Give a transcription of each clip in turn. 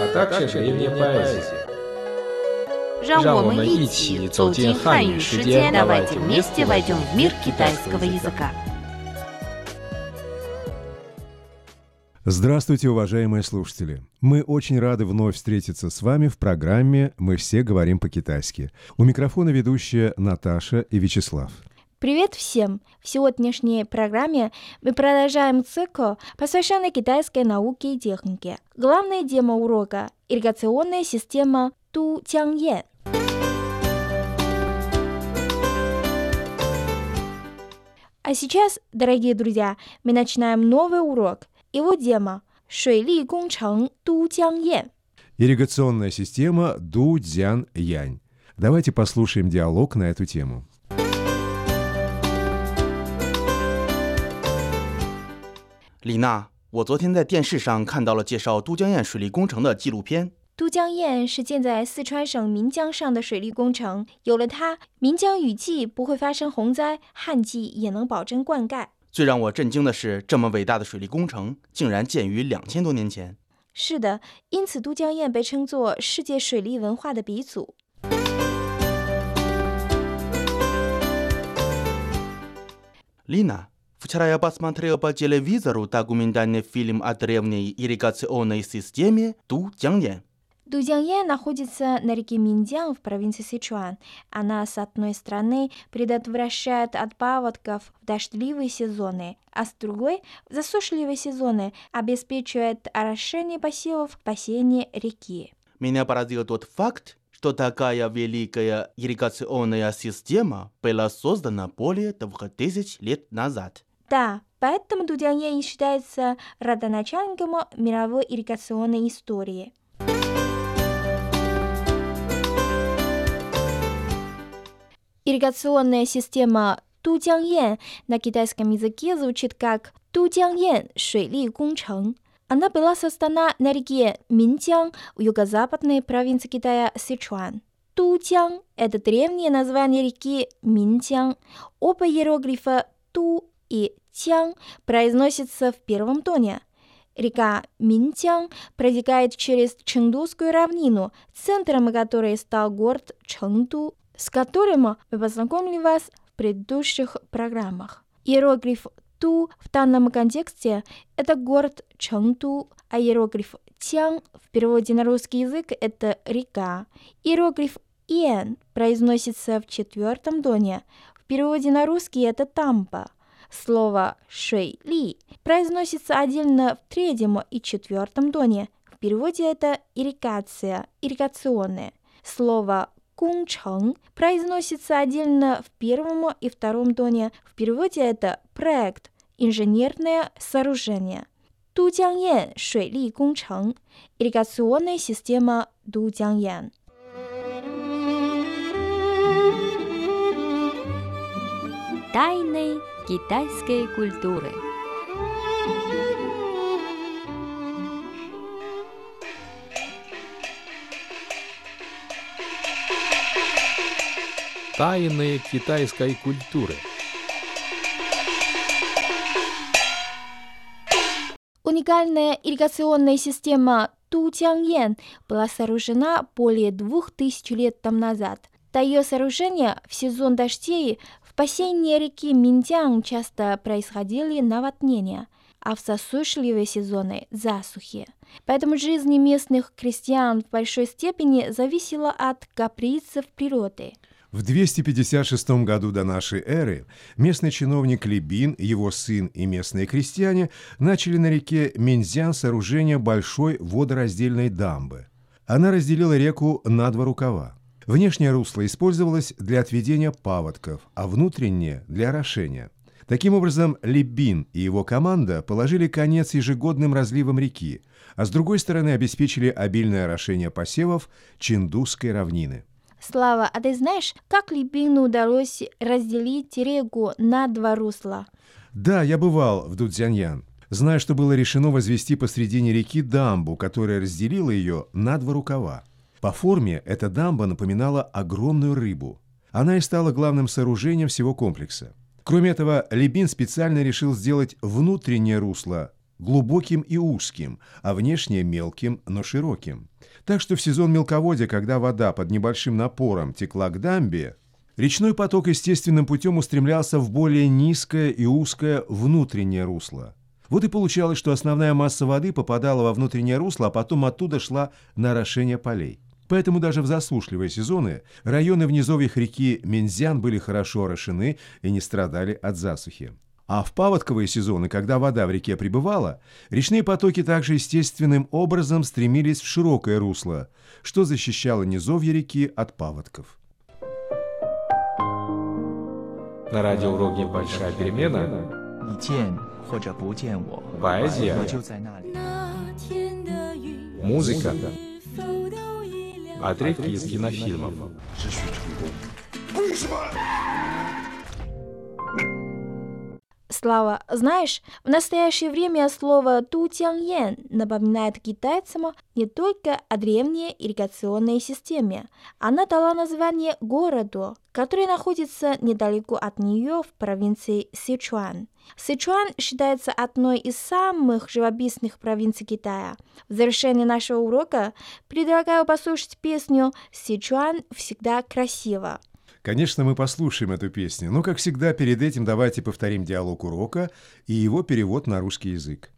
а также древняя поэзия. 让我让我们们一一起起走走进进汉语汉语世世界界，давайте давайте вместе вместе войдем в мир китайского китайского языка. Здравствуйте, уважаемые слушатели! Мы очень рады вновь встретиться с вами в программе «Мы все говорим по-китайски». У микрофона ведущие Наташа и Вячеслав. Привет всем! В сегодняшней программе мы продолжаем цикл, посвященный китайской науке и технике. Главная тема урока – ирригационная система Ту Тянье. А сейчас, дорогие друзья, мы начинаем новый урок. Его тема – Шуйли Гунчэн Ту Тянье. Ирригационная система Ду Дзян Янь. Давайте послушаем диалог на эту тему. 李娜我昨天在电视上看到了介绍都江堰水利工程的纪录片。都江堰是建在四川省岷江上的水利工程有了它岷江雨季不会发生洪灾旱季也能保证灌溉。最让我震惊的是这么伟大的水利工程竟然建于两千多年前。是的因此都江堰被称作世界水利文化的鼻祖。李娜 Вчера я посмотрел по телевизору документальный фильм о древней ирригационной системе Ту Тянье. Дудянье находится на реке Миндян в провинции Сычуан. Она, с одной стороны, предотвращает от паводков в дождливые сезоны, а с другой – в засушливые сезоны, обеспечивает орошение посевов в бассейне реки. Меня поразил тот факт, что такая великая ирригационная система была создана более 2000 лет назад. Да, поэтому Дудянье считается родоначальником мировой ирригационной истории. Ирригационная система Тудяньян на китайском языке звучит как Тудяньян – Шуйли Она была создана на реке Минтян в юго-западной провинции Китая Сычуан. Тутян – это древнее название реки Минтян. Оба иероглифа Ту и Тян произносятся в первом тоне. Река Минджан протекает через Чengдускую равнину, центром которой стал город Чengду, с которым мы познакомили вас в предыдущих программах. Иероглиф Ту в данном контексте – это город Чengду, а иероглиф Тян в переводе на русский язык – это река. Иероглиф Иен произносится в четвертом тоне, в переводе на русский это тампа. Слово «шей ли» произносится отдельно в третьем и четвертом доне. В переводе это «ирригация», «ирригационное». Слово «кунчхэнг» произносится отдельно в первом и втором доне. В переводе это «проект», «инженерное сооружение». Дудяньян – Шуй Ли Гунчэнг, ирригационная система Дудяньян. Тайный китайской культуры. Тайны китайской культуры. Уникальная ирригационная система Ту-Тяньен была сооружена более двух тысяч лет тому назад. До ее сооружения в сезон дождей бассейне реки Миндян часто происходили наводнения, а в засушливые сезоны – засухи. Поэтому жизнь местных крестьян в большой степени зависела от каприцев природы. В 256 году до нашей эры местный чиновник Либин, его сын и местные крестьяне начали на реке Минзян сооружение большой водораздельной дамбы. Она разделила реку на два рукава. Внешнее русло использовалось для отведения паводков, а внутреннее – для орошения. Таким образом, Либин и его команда положили конец ежегодным разливам реки, а с другой стороны обеспечили обильное орошение посевов Чиндузской равнины. Слава, а ты знаешь, как Либину удалось разделить реку на два русла? Да, я бывал в Дудзяньян. Знаю, что было решено возвести посредине реки дамбу, которая разделила ее на два рукава. По форме эта дамба напоминала огромную рыбу. Она и стала главным сооружением всего комплекса. Кроме этого, Лебин специально решил сделать внутреннее русло глубоким и узким, а внешнее мелким, но широким. Так что в сезон мелководья, когда вода под небольшим напором текла к дамбе, речной поток естественным путем устремлялся в более низкое и узкое внутреннее русло. Вот и получалось, что основная масса воды попадала во внутреннее русло, а потом оттуда шла на орошение полей. Поэтому даже в засушливые сезоны районы в низовьях реки Мензян были хорошо орошены и не страдали от засухи. А в паводковые сезоны, когда вода в реке прибывала, речные потоки также естественным образом стремились в широкое русло, что защищало низовье реки от паводков. На радиоуроке «Большая перемена» поэзия, музыка, отрывки из кинофильмов. Слава, знаешь, в настоящее время слово «тутяньен» напоминает китайцам не только о древней ирригационной системе. Она дала название городу, который находится недалеко от нее в провинции Сычуан. Сычуан считается одной из самых живописных провинций Китая. В завершении нашего урока предлагаю послушать песню «Сычуан всегда красиво». Конечно, мы послушаем эту песню, но, как всегда, перед этим давайте повторим диалог урока и его перевод на русский язык.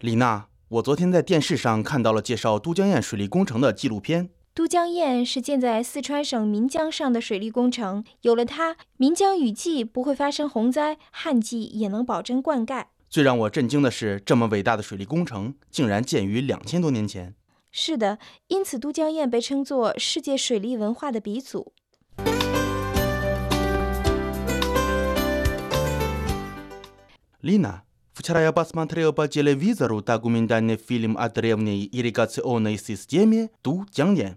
李娜，我昨天在电视上看到了介绍都江堰水利工程的纪录片。都江堰是建在四川省岷江上的水利工程，有了它，岷江雨季不会发生洪灾，旱季也能保证灌溉。最让我震惊的是，这么伟大的水利工程竟然建于两千多年前。 是的，因此都江堰被称作世界水利文化的鼻祖。 Лина, вчера я посмотрел по телевизору документальный фильм о древней ирригационной системе Ту江堰. Ду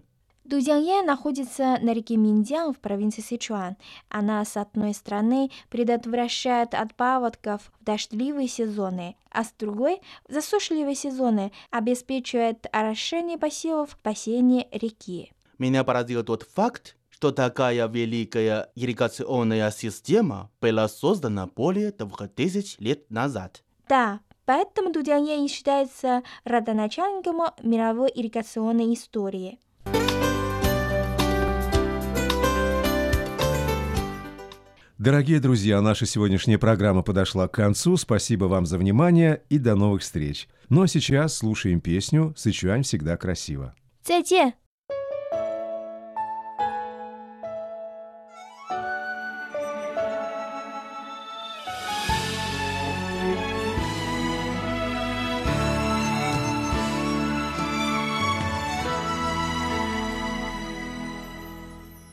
Дудянье находится на реке Миндян в провинции Сычуан. Она, с одной стороны, предотвращает от паводков в дождливые сезоны, а с другой, в засушливые сезоны, обеспечивает орошение посевов в бассейне реки. Меня поразил тот факт, что такая великая ирригационная система была создана более двух тысяч лет назад. Да, поэтому Дудянье считается родоначальником мировой ирригационной истории. Дорогие друзья, наша сегодняшняя программа подошла к концу. Спасибо вам за внимание и до новых встреч. Ну а сейчас слушаем песню «Сычуань всегда красиво». 再见。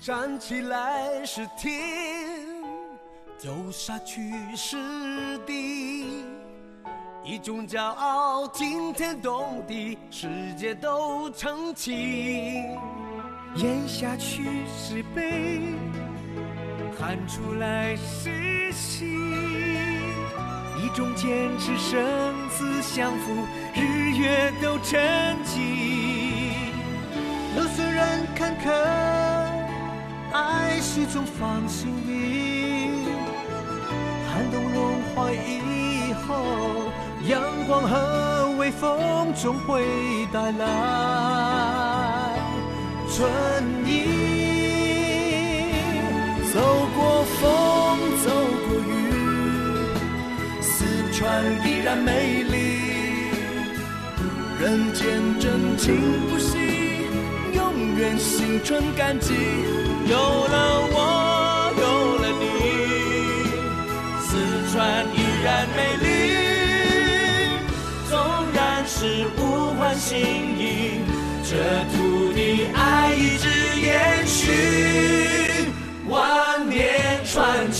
站起来是天， 走下去是地，一种骄傲惊天动地，世界都澄清。咽下去是悲，喊出来是喜，一种坚持生死相扶，日月都沉寂。路虽然坎坷。爱是种放心的，寒冬融化以后，阳光和微风总会带来春意。走过风，走过雨，四川依然美丽，人间真情不息，永远心存感激。有了我，是物换星移这土地爱一直延续万年传奇